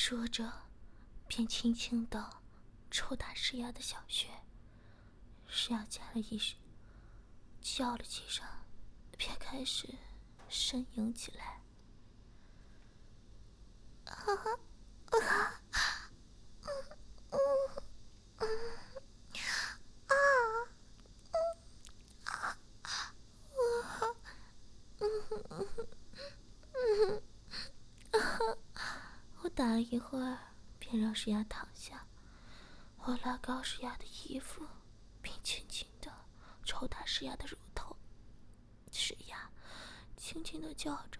说着，便轻轻的抽打石雅的小穴。石雅见了一声，叫了几声，便开始呻吟起来。啊啊！打了一会儿，便让石雅躺下。我拉高石雅的衣服，并轻轻的抽打石雅的乳头。石雅轻轻的叫着。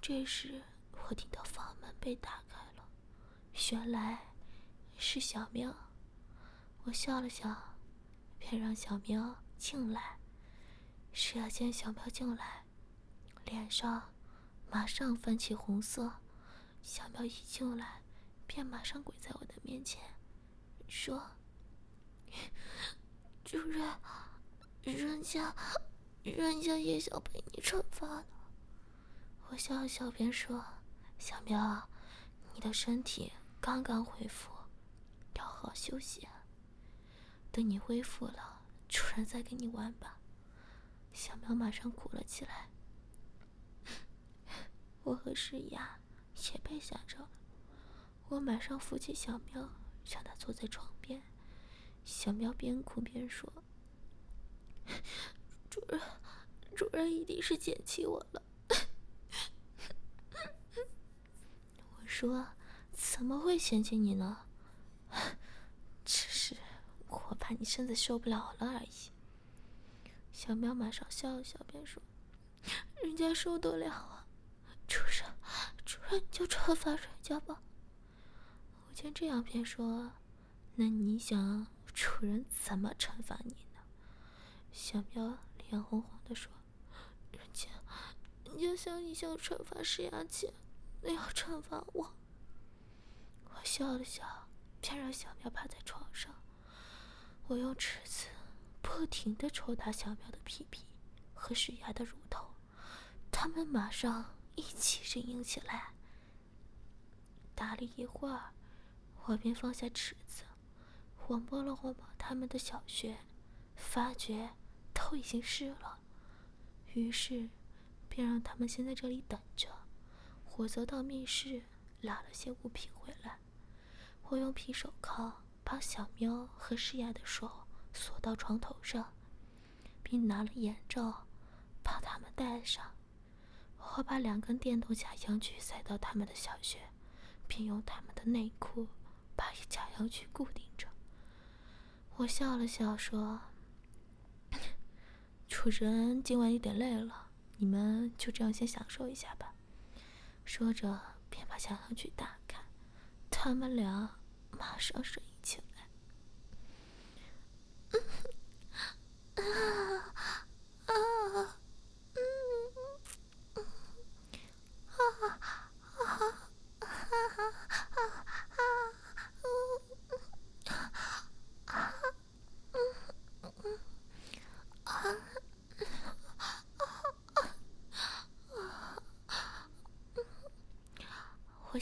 这时，我听到房门被打开了，原来是小喵。我笑了笑，便让小喵进来。石雅见小喵进来，脸上马上泛起红色。小苗一进来，便马上跪在我的面前，说：“主人，人家，人家也想被你惩罚呢。”我笑笑，便说：“小苗，你的身体刚刚恢复，要好好休息。等你恢复了，主人再跟你玩吧。”小苗马上哭了起来。我和诗雅。也被吓着了，我马上扶起小喵，让他坐在床边。小喵边哭边说：“主人，主人一定是嫌弃我了。”我说：“怎么会嫌弃你呢？只是我怕你身子受不了了而已。”小喵马上笑了笑，便说：“人家受得了啊。”主人，主人，你就惩罚人家吧。我见这样，便说：“那你想主人怎么惩罚你呢？”小喵脸红红的说：“人家，人家像你想惩罚石牙姐那样惩罚我。”我笑了笑，便让小喵趴在床上。我用尺子不停的抽打小喵的屁屁和石牙的乳头，他们马上。一起呻吟起来。打了一会儿，我便放下尺子，我摸了摸他们的小穴，发觉都已经湿了，于是便让他们先在这里等着，我则到密室拿了些物品回来。我用皮手铐把小喵和诗雅的手锁到床头上，并拿了眼罩把他们戴上。我把两根电动假阳具塞到他们的小穴，并用他们的内裤把假阳具固定着。我笑了笑说：“主人今晚有点累了，你们就这样先享受一下吧。”说着便把假阳具打开，他们俩马上呻吟起来。啊！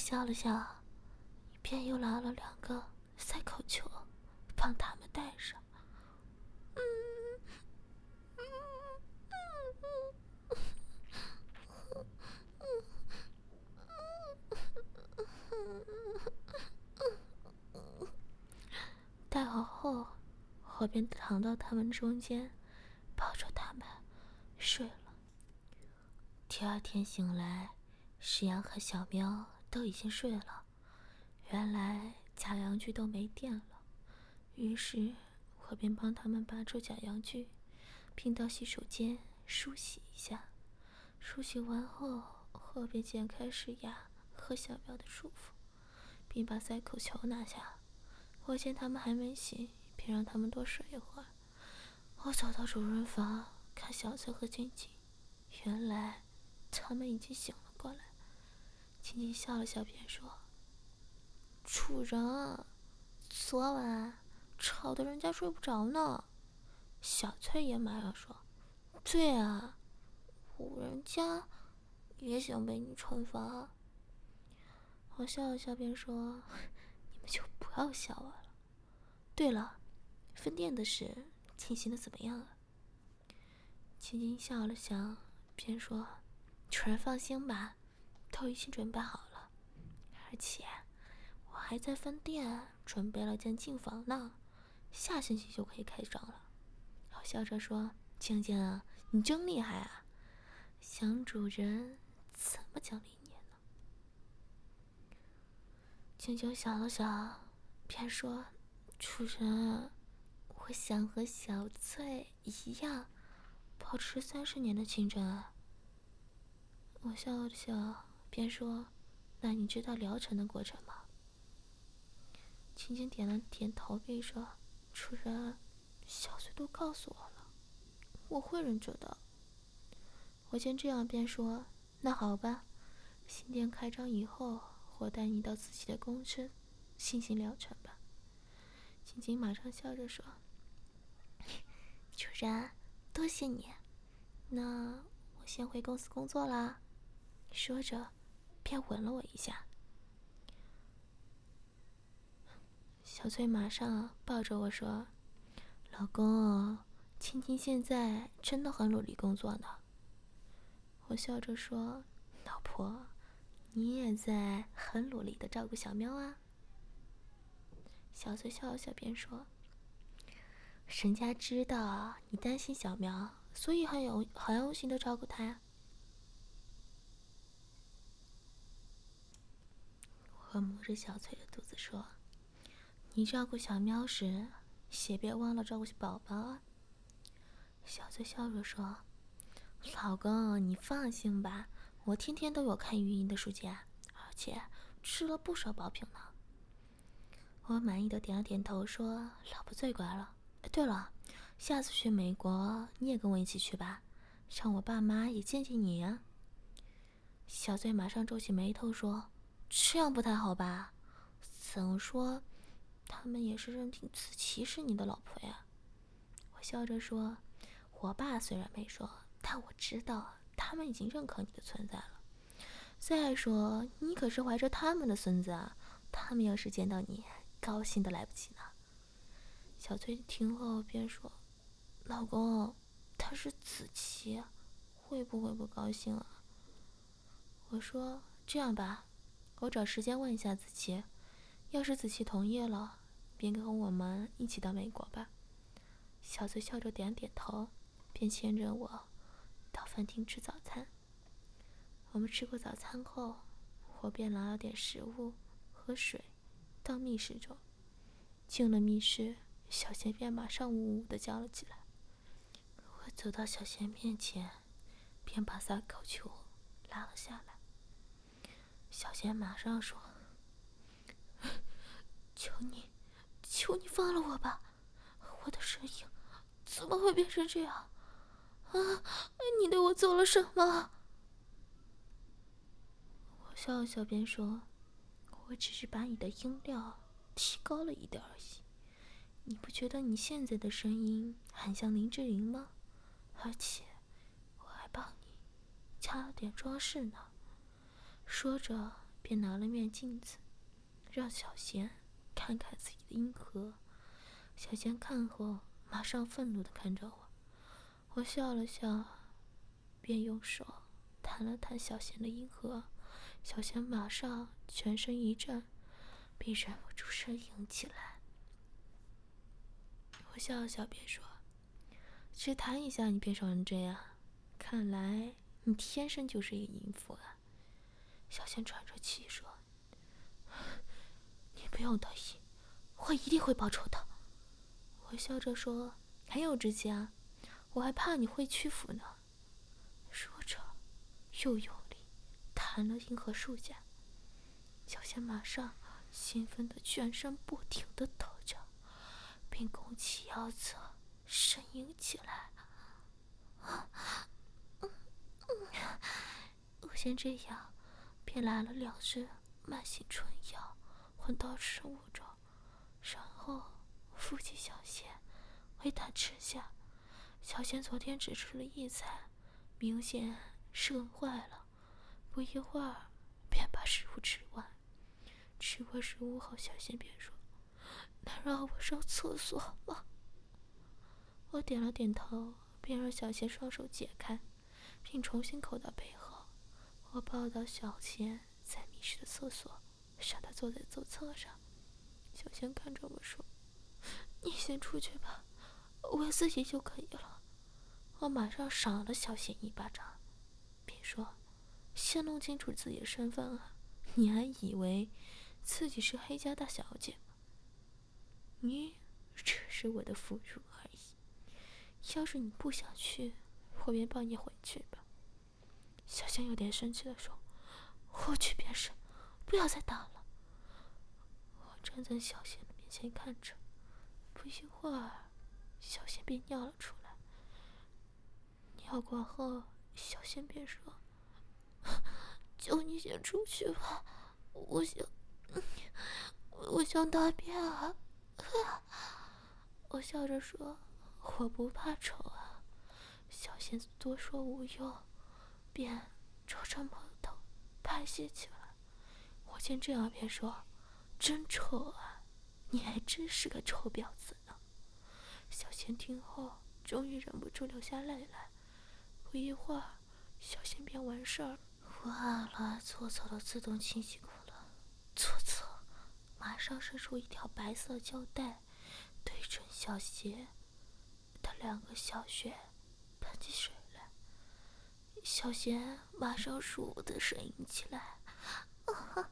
笑了笑，便又拿了两个塞口球，帮他们戴上。戴好后，我便躺到他们中间，抱着他们睡了。第二天醒来，石阳和小喵都已经睡了。原来假阳具都没电了，于是我便帮他们拔出假阳具，并到洗手间梳洗一下。梳洗完后，我便剪开石牙。和小苗的束缚，并把塞口球拿下。我见他们还没醒，便让他们多睡一会儿。我走到主人房，看小翠和晶晶，原来他们已经醒了过来。晶晶笑了笑，便说：“主人，昨晚吵得人家睡不着呢。”小翠也马上说：“对啊，我人家也想被你惩罚。”我笑了笑，便说：“你们就不要笑我了。对了，分店的事进行的怎么样了？”青青笑了笑，便说：“主人放心吧，都已经准备好了，而且我还在分店准备了间净房呢，下星期就可以开张了。”笑着说：“静静，你真厉害啊！想主人怎么奖励你呢？”静静想了想，便说：“主人，我想和小翠一样，保持三十年的清纯。”我笑了笑，便说：“那你知道疗程的过程吗？”青青点了点头，并说：“主人。”小翠都告诉我了，我会忍着的。我见这样，便说：“那好吧，新店开张以后，我带你到自己的公司进行疗程吧。”青青马上笑着说：“主人，多谢你。那我先回公司工作啦。”说着，便吻了我一下。小翠马上抱着我说。老公，青青现在真的很努力工作呢。我笑着说：“老婆，你也在很努力的照顾小喵啊。”小翠笑了笑，便说：“人家知道你担心小喵，所以很有很用心的照顾它”摸着小翠的肚子说：“你照顾小喵时。”也别忘了照顾宝宝啊！小翠笑着说：“老公，你放心吧，我天天都有看语音的时间，而且吃了不少保品呢。”我满意的点了点头，说：“老婆最乖了。对了，下次去美国你也跟我一起去吧，让我爸妈也见见你呀。”小翠马上皱起眉头说：“这样不太好吧？怎么说？”他们也是认定子琪是你的老婆呀，我笑着说：“我爸虽然没说，但我知道他们已经认可你的存在了。再说，你可是怀着他们的孙子啊，他们要是见到你，高兴的来不及呢。”小翠听后便说：“老公，他是子琪，会不会不高兴啊？”我说：“这样吧，我找时间问一下子琪。”要是子琪同意了，便跟我们一起到美国吧。小翠笑着点点头，便牵着我到饭厅吃早餐。我们吃过早餐后，我便拿了点食物和水到密室中。进了密室，小贤便马上呜呜的叫了起来。我走到小贤面前，便把三口球拉了下来。小贤马上说。求你，求你放了我吧！我的声音怎么会变成这样？啊！你对我做了什么？我笑笑，便说：“我只是把你的音量提高了一点而已。你不觉得你现在的声音很像林志玲吗？而且我还帮你加了点装饰呢。”说着，便拿了面镜子，让小贤。看看自己的阴核，小贤看后马上愤怒的看着我，我笑了笑，便用手弹了弹小贤的阴核，小贤马上全身一震，并忍不住呻吟起来。我笑了笑，便说：“只弹一下，你变成这样，看来你天生就是一个淫妇啊。”小仙喘着气说。你不用得意，我一定会报仇的。我笑着说：“很有志气啊，我还怕你会屈服呢。”说着，又用力弹了银河树下。小仙马上兴奋的全身不停的抖着，并弓起腰侧呻吟起来。我先这样，便来了两只慢性春药，混到食物中，然后扶起小贤，喂他吃下。小贤昨天只吃了一餐，明显是饿坏了，不一会儿便把食物吃完。吃过食物后，小贤便说：“能让我上厕所吗？”我点了点头，便让小贤双手解开，并重新扣到背后。我抱到小贤在密室的厕所，让他坐在左侧上。小贤看着我说：“你先出去吧，我自己就可以了。”我马上赏了小贤一巴掌，并说：“先弄清楚自己的身份啊！你还以为自己是黑家大小姐吗？你只是我的俘虏而已。要是你不想去，我便抱你回去吧。”小仙有点生气的说：“我去便是，不要再打了。”我站在小仙的面前看着，不一会儿，小仙便尿了出来。尿过后，小仙便说：“ 求你先出去吧，我想，我想大便啊。”我笑着说：“我不怕丑啊。”小仙多说无用。便朝着马桶排泄起来。我见这样，便说：“真丑啊！你还真是个臭婊子呢。”小贤听后，终于忍不住流下泪来。不一会儿，小贤便完事儿。我按了左侧的自动清洗功能，左侧马上伸出一条白色胶带，对准小贤的两个小穴喷起水。小贤马上舒服的呻吟起来，啊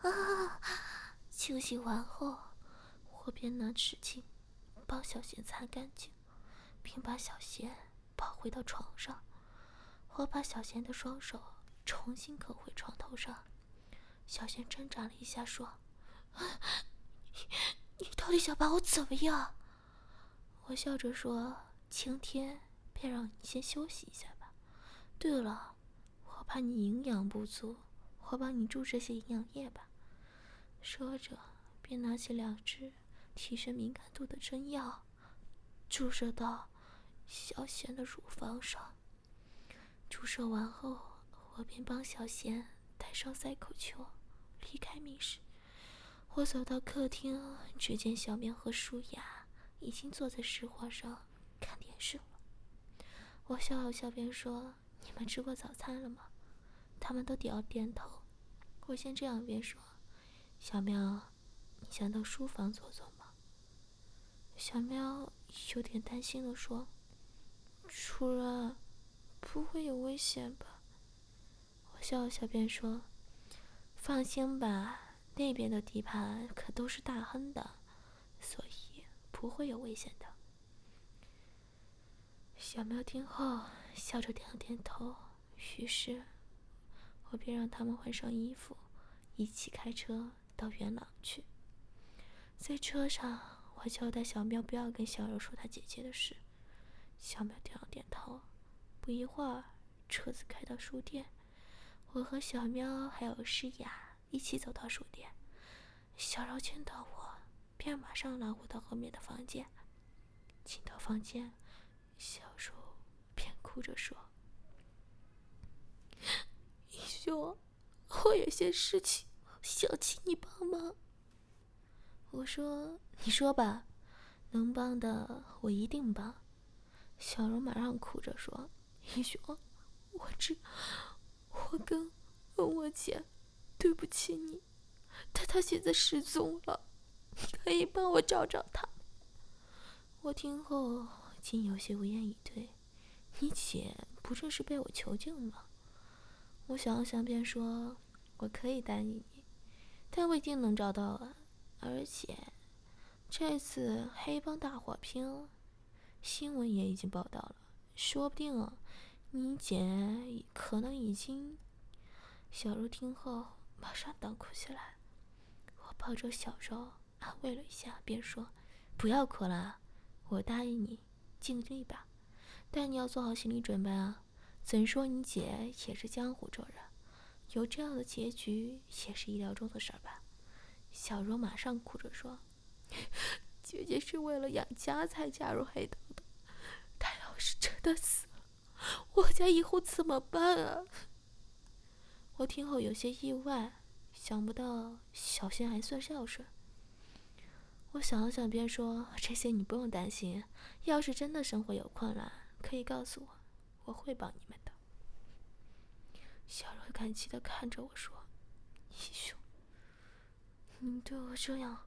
啊！清洗完后，我便拿纸巾帮小贤擦干净，并把小贤抱回到床上。我把小贤的双手重新搁回床头上。小贤挣扎了一下，说：“你你到底想把我怎么样？”我笑着说：“今天便让你先休息一下。”对了，我怕你营养不足，我帮你注射些营养液吧。说着，便拿起两支提升敏感度的针药，注射到小贤的乳房上。注射完后，我便帮小贤戴上塞口球，离开密室。我走到客厅，只见小苗和舒雅已经坐在石化上看电视了。我笑了笑，便说。你们吃过早餐了吗？他们都点了点头。我先这样边说：“小喵，你想到书房坐坐吗？”小喵有点担心的说：“主人，不会有危险吧？”我笑了笑便说：“放心吧，那边的地盘可都是大亨的，所以不会有危险的。”小喵听后。笑着点了点头，于是，我便让他们换上衣服，一起开车到元朗去。在车上，我交代小喵不要跟小柔说他姐姐的事。小喵点了点头。不一会儿，车子开到书店，我和小喵还有诗雅一起走到书店。小柔见到我，便马上拉我到后面的房间。进到房间，小柔。哭着说：“一兄，我有些事情想请你帮忙。”我说：“你说吧，能帮的我一定帮。”小柔马上哭着说：“一兄，我知我跟我姐对不起你，但她现在失踪了，你可以帮我找找她。”我听后竟有些无言以对。你姐不正是被我囚禁吗？我想了想，便说：“我可以答应你，但不一定能找到啊。而且，这次黑帮大火拼，新闻也已经报道了，说不定你姐可能已经……”小柔听后，马上大哭起来。我抱着小柔安慰了一下，便说：“不要哭了，我答应你，尽力吧。但你要做好心理准备啊。怎说你姐也是江湖中人，有这样的结局也是意料中的事儿吧？”小柔马上哭着说：“ 姐姐是为了养家才加入黑道的，她要是真的死了，我家以后怎么办啊？”我听后有些意外，想不到小仙还算孝顺。我想了想，便说：“这些你不用担心，要是真的生活有困难，可以告诉我，我会帮你们的。”小柔感激的看着我说：“义兄，你对我这样，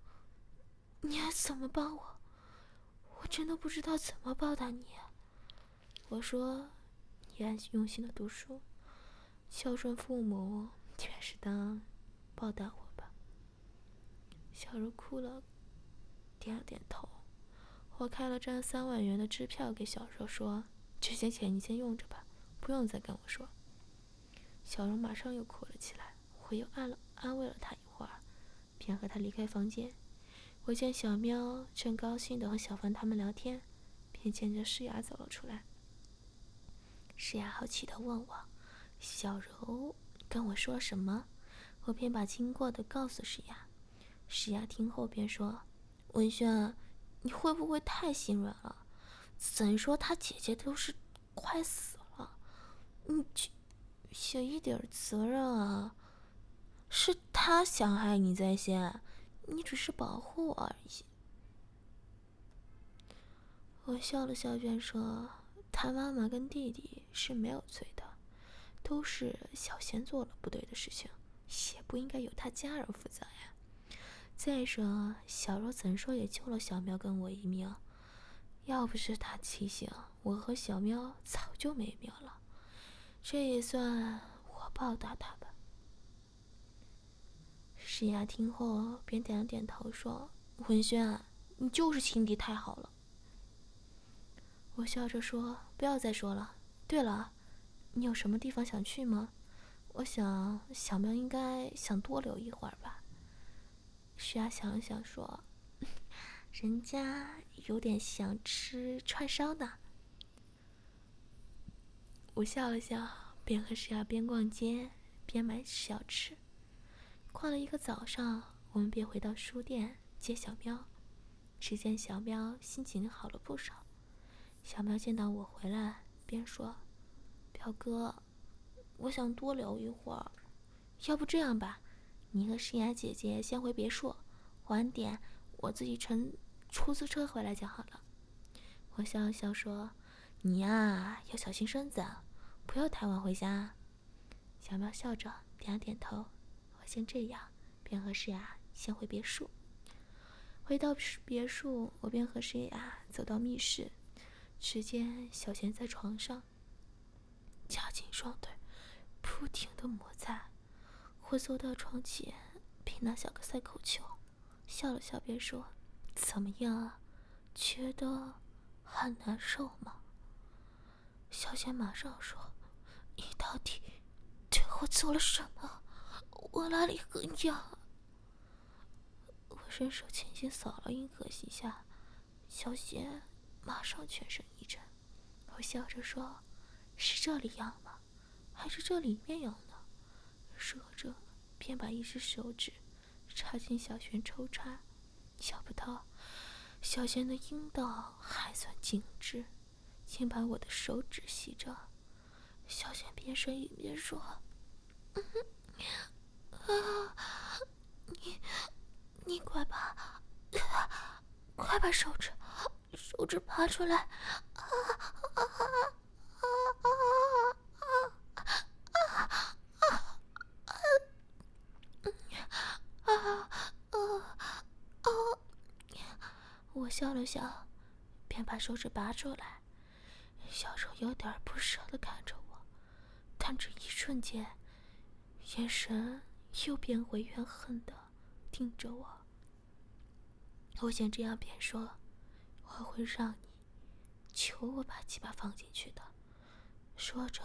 你还怎么帮我？我真的不知道怎么报答你。”我说：“你安心用心的读书。”孝顺父母，全是当报答我吧。小柔哭了，点了点头。我开了张三万元的支票给小柔，说：“这些钱你先用着吧，不用再跟我说。”小柔马上又哭了起来。我又安了安慰了她一会儿，便和她离开房间。我见小喵正高兴的和小凡他们聊天，便牵着诗雅走了出来。诗雅好奇的问我。小柔跟我说什么，我便把经过的告诉诗雅。诗雅听后便说：“文轩，你会不会太心软了？怎说他姐姐都是快死了，你就一点责任啊？是他想害你在先，你只是保护我而已。”我笑了笑，便说：“他妈妈跟弟弟是没有罪的。”都是小贤做了不对的事情，也不应该由他家人负责呀。再说，小柔怎说也救了小喵跟我一命，要不是他提醒，我和小喵早就没命了。这也算我报答他吧。石雅听后便点了点头，说：“文轩，你就是情敌太好了。”我笑着说：“不要再说了。对了。”你有什么地方想去吗？我想小喵应该想多留一会儿吧。徐雅想了想说：“人家有点想吃串烧呢。”我笑了笑，便和石雅边逛街边买小吃。逛了一个早上，我们便回到书店接小喵。只见小喵心情好了不少。小喵见到我回来，便说。表哥，我想多留一会儿，要不这样吧，你和诗雅姐姐先回别墅，晚点我自己乘出租车回来就好了。我笑了笑说：“你呀，要小心身子，不要太晚回家。”小喵笑着点了点头。我先这样，便和诗雅先回别墅。回到别墅，我便和诗雅走到密室，只见小贤在床上。夹紧双腿，不停的摩擦。我走到床前，便拿下个塞口球，笑了笑，便说：“怎么样啊？觉得很难受吗？”小贤马上说：“你到底对我做了什么？我哪里很痒？”我伸手轻轻扫了银河系下，小贤马上全身一震。我笑着说。是这里痒吗？还是这里面痒呢？说着，便把一只手指插进小轩抽插。想不到，小轩的阴道还算紧致，竟把我的手指吸着。小轩边呻吟边说：“啊，你，你快把，快把手指，手指拔出来！啊啊啊！”啊啊笑了笑，便把手指拔出来。小柔有点不舍的看着我，但这一瞬间，眼神又变回怨恨的盯着我。我见这样，便说：“我会让你求我把鸡巴放进去的。”说着，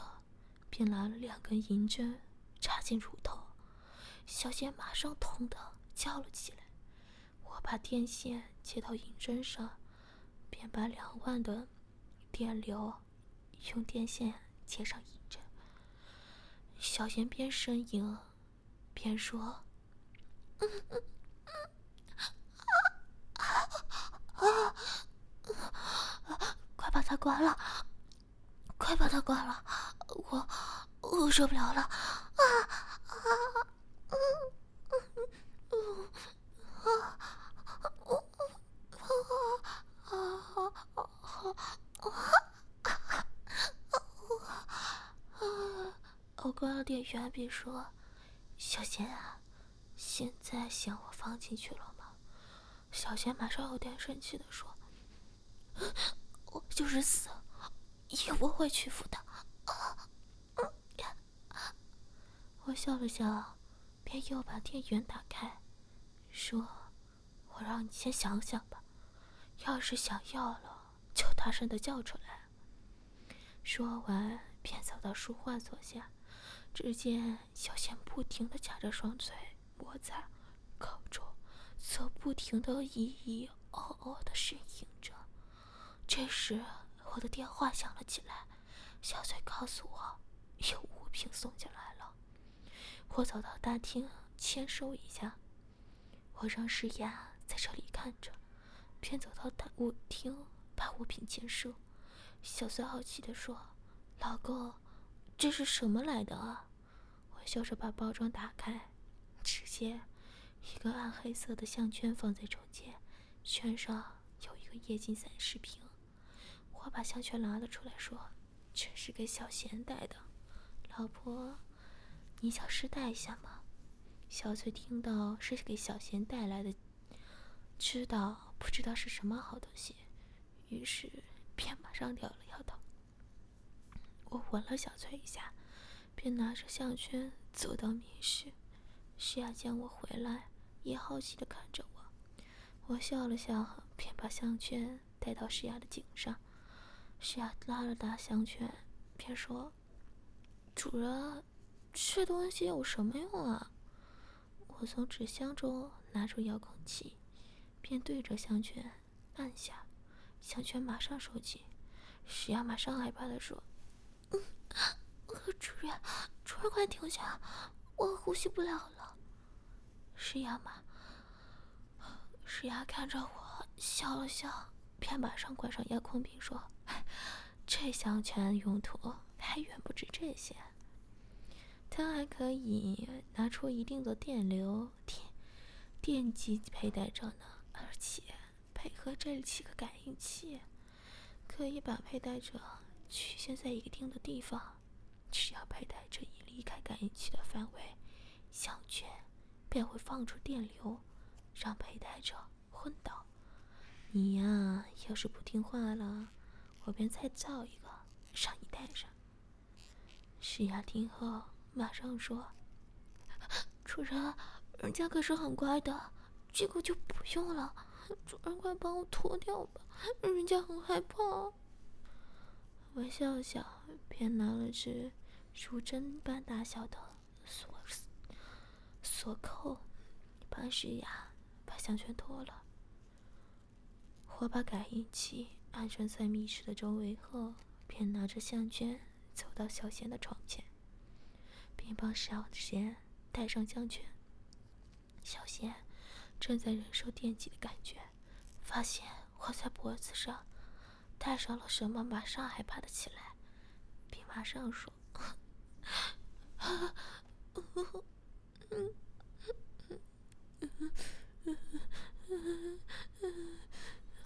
便拿了两根银针插进乳头。小贤马上痛的叫了起来。把电线接到银针上，便把两万的电流用电线接上银针。小贤边呻吟边说：“嗯嗯嗯啊快把它关了，快把它关了，我我受不了了，啊啊嗯嗯嗯啊！”店员，便说：“小贤啊，现在想我放进去了吗？”小贤马上有点生气的说：“我就是死，也不会屈服的。”我笑了笑，便又把电源打开，说：“我让你先想想吧，要是想要了，就大声的叫出来。”说完，便走到书画坐下。只见小贤不停的夹着双嘴，摸在口中，则不停的咿咿哦哦的呻吟着。这时，我的电话响了起来，小翠告诉我有物品送进来了。我走到大厅签收一下，我让诗雅在这里看着，便走到大舞厅把物品签收。小翠好奇的说：“老公。”这是什么来的啊？笑着把包装打开，只见一个暗黑色的项圈放在中间，圈上有一个液晶显示屏。我把项圈拿了出来，说：“这是给小贤戴的，老婆，你想试戴一下吗？”小翠听到是给小贤带来的，知道不知道是什么好东西，于是便马上摇了摇头。我吻了小翠一下，便拿着项圈走到密室。诗雅见我回来，也好奇的看着我。我笑了笑，便把项圈戴到诗雅的颈上。诗雅拉了拉项圈，便说：“主人，这东西有什么用啊？”我从纸箱中拿出遥控器，便对着项圈按下，项圈马上收紧。诗雅马上害怕的说。嗯，主人，主人快停下，我呼吸不了了。是呀吗？是呀，看着我笑了笑，便马上关上遥控并说：“这项圈用途还远不止这些，它还可以拿出一定的电流电电击佩戴着呢，而且配合这几个感应器，可以把佩戴者。”曲线在一定的地方，只要佩戴者一离开感应器的范围，项圈便会放出电流，让佩戴者昏倒。你呀，要是不听话了，我便再造一个让你戴上。石雅听后马上说：“主人，人家可是很乖的，这个就不用了。主人，快帮我脱掉吧，人家很害怕。”我笑笑，便拿了只如针般大小的锁锁扣，帮石雅把项圈脱了。我把感应器安装在密室的周围后，便拿着项圈走到小贤的床前，并帮小贤戴上项圈。小贤正在忍受电击的感觉，发现我在脖子上。戴上了什么，马上害怕的起来，并马上说：“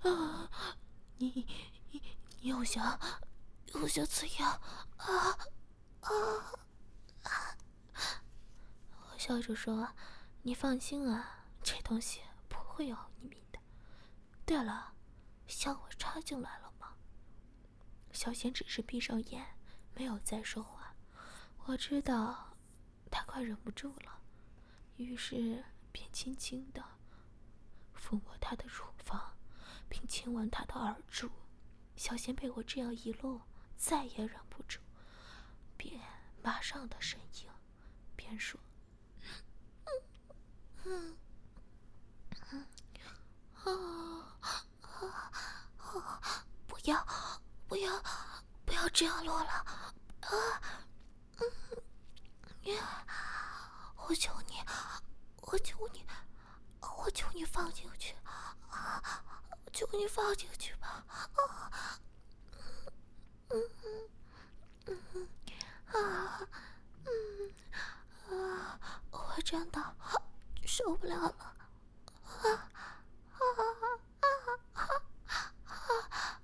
啊，你你你有想有想怎样啊啊啊！”我笑着说：“你放心啊，这东西不会要你命的。对了，想我插进来了。”小贤只是闭上眼，没有再说话。我知道他快忍不住了，于是便轻轻的抚摸他的乳房，并亲吻他的耳珠。小贤被我这样一弄，再也忍不住，便马上的呻吟，边说：“不要。”不要，不要这样落了，啊，嗯，我求你，我求你，我求你放进去，啊，求你放进去吧，啊，嗯嗯嗯，啊，嗯啊，我真的受不了了，啊啊啊啊啊啊！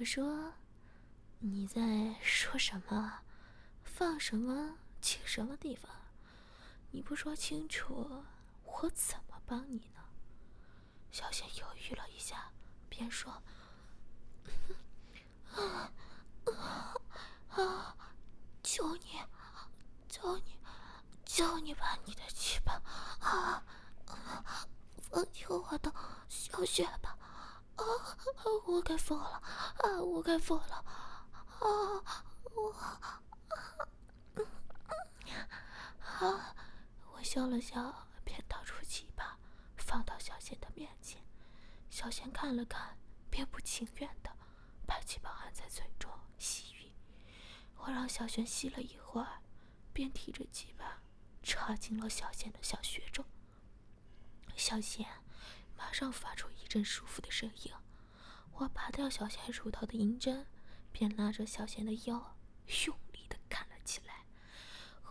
我说：“你在什么？放什么？去什么地方？你不说清楚，我怎么帮你呢？”小贤犹豫了一下，便说：“啊啊！求你，求你，求你把你的气吧啊放进我的小雪吧！”啊！我该疯了！啊！我该疯了！啊！我！我笑了笑，便掏出鸡巴，放到小贤的面前。小贤看了看，便不情愿的把鸡巴含在嘴中吸吮。我让小贤吸了一会儿，便提着鸡巴插进了小贤的小穴中。小贤。马上发出一阵舒服的声音，我拔掉小贤乳头的银针，便拉着小贤的腰，用力的砍了起来。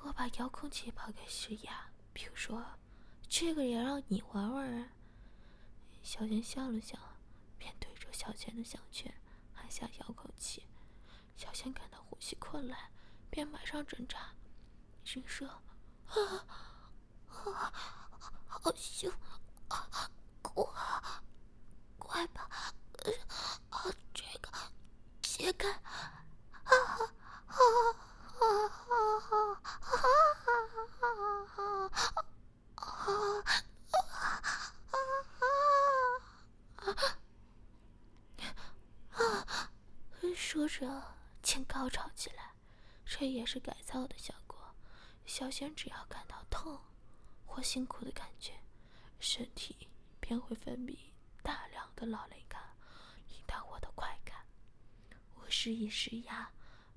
我把遥控器抛给诗雅，并说：“这个也让你玩玩啊。”小贤笑了笑，便对着小贤的项圈按下遥控器。小贤感到呼吸困难，便马上挣扎，心说：“啊啊，好凶啊！”我，快把啊这个解开！啊啊啊啊啊啊！说着，竟高潮起来。这也是改造的效果。小贤只要感到痛或辛苦的感觉，身体。便会分泌大量的劳累感，引导我的快感。我施一施压，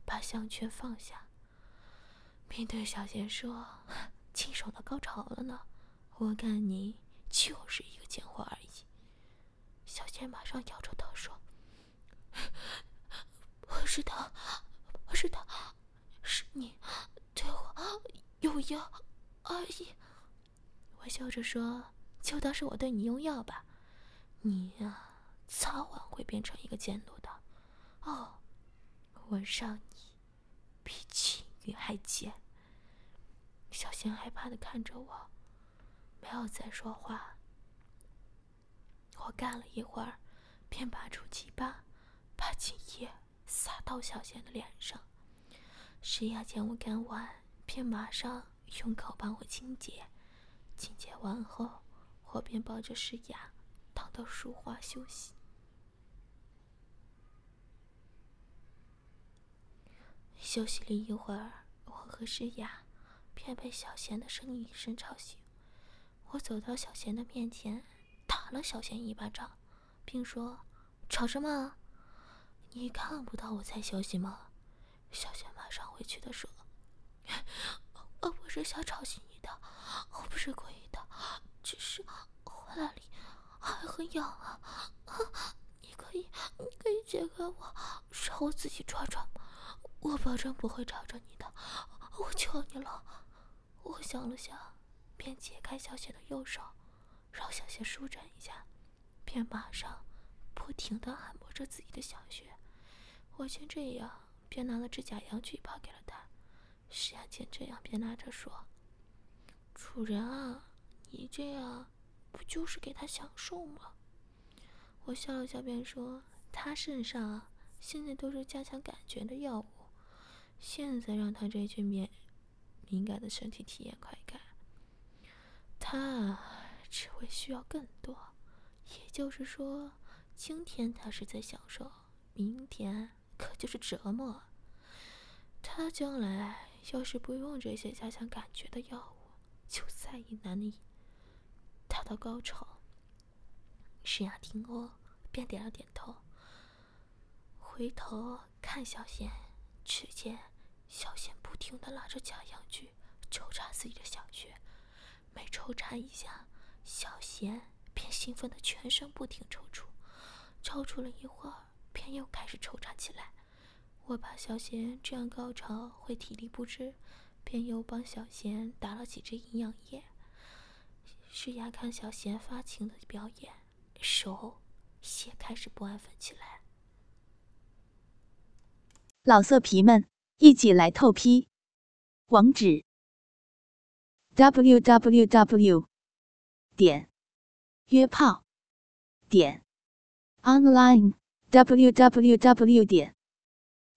把项圈放下，并对小贤说：“亲手的高潮了呢，我看你就是一个贱货而已。”小贤马上摇着头说：“不是的，是你对我有药阿姨。”我笑着说。就当是我对你用药吧，你呀，早晚会变成一个贱奴的。哦，我让你比情欲还贱。小贤害怕的看着我，没有再说话。我干了一会儿，便拔出鸡巴，把精液洒到小贤的脸上。石雅见我干完，便马上用口帮我清洁。清洁完后。我便抱着诗雅躺到书画休息。休息了一会儿，我和诗雅便被小贤的声音声吵醒。我走到小贤的面前，打了小贤一巴掌，并说：“吵什么？你看不到我在休息吗？”小贤马上回去的说：“我不是想吵醒你的，我不是故意的。”只是我那里还很痒啊，你可以，你可以解开我，让我自己抓抓吗？我保证不会吵着你的，我求你了。我想了想，便解开小雪的右手，让小雪舒展一下，便马上不停的按摩着自己的小穴。我先这样，便拿了指甲油去抛给了他。石雅见这样，便拉着说：“主人啊。”你这样，不就是给他享受吗？我笑了笑，便说：“他身上现在都是加强感觉的药物，现在让他这具敏敏感的身体体验快感，他只会需要更多。也就是说，今天他是在享受，明天可就是折磨。他将来要是不用这些加强感觉的药物，就再也难以达。”到高潮。沈雅听后便点了点头，回头看小贤，只见小贤不停的拉着假阳具抽插自己的小穴，每抽插一下，小贤便兴奋的全身不停抽搐，抽搐了一会儿，便又开始抽插起来。我怕小贤这样高潮会体力不支，便又帮小贤打了几支营养液。诗雅看小贤发情的表演，手也开始不安分起来。老色皮们，一起来透批！网址：w w w 点约炮点 online w w w 点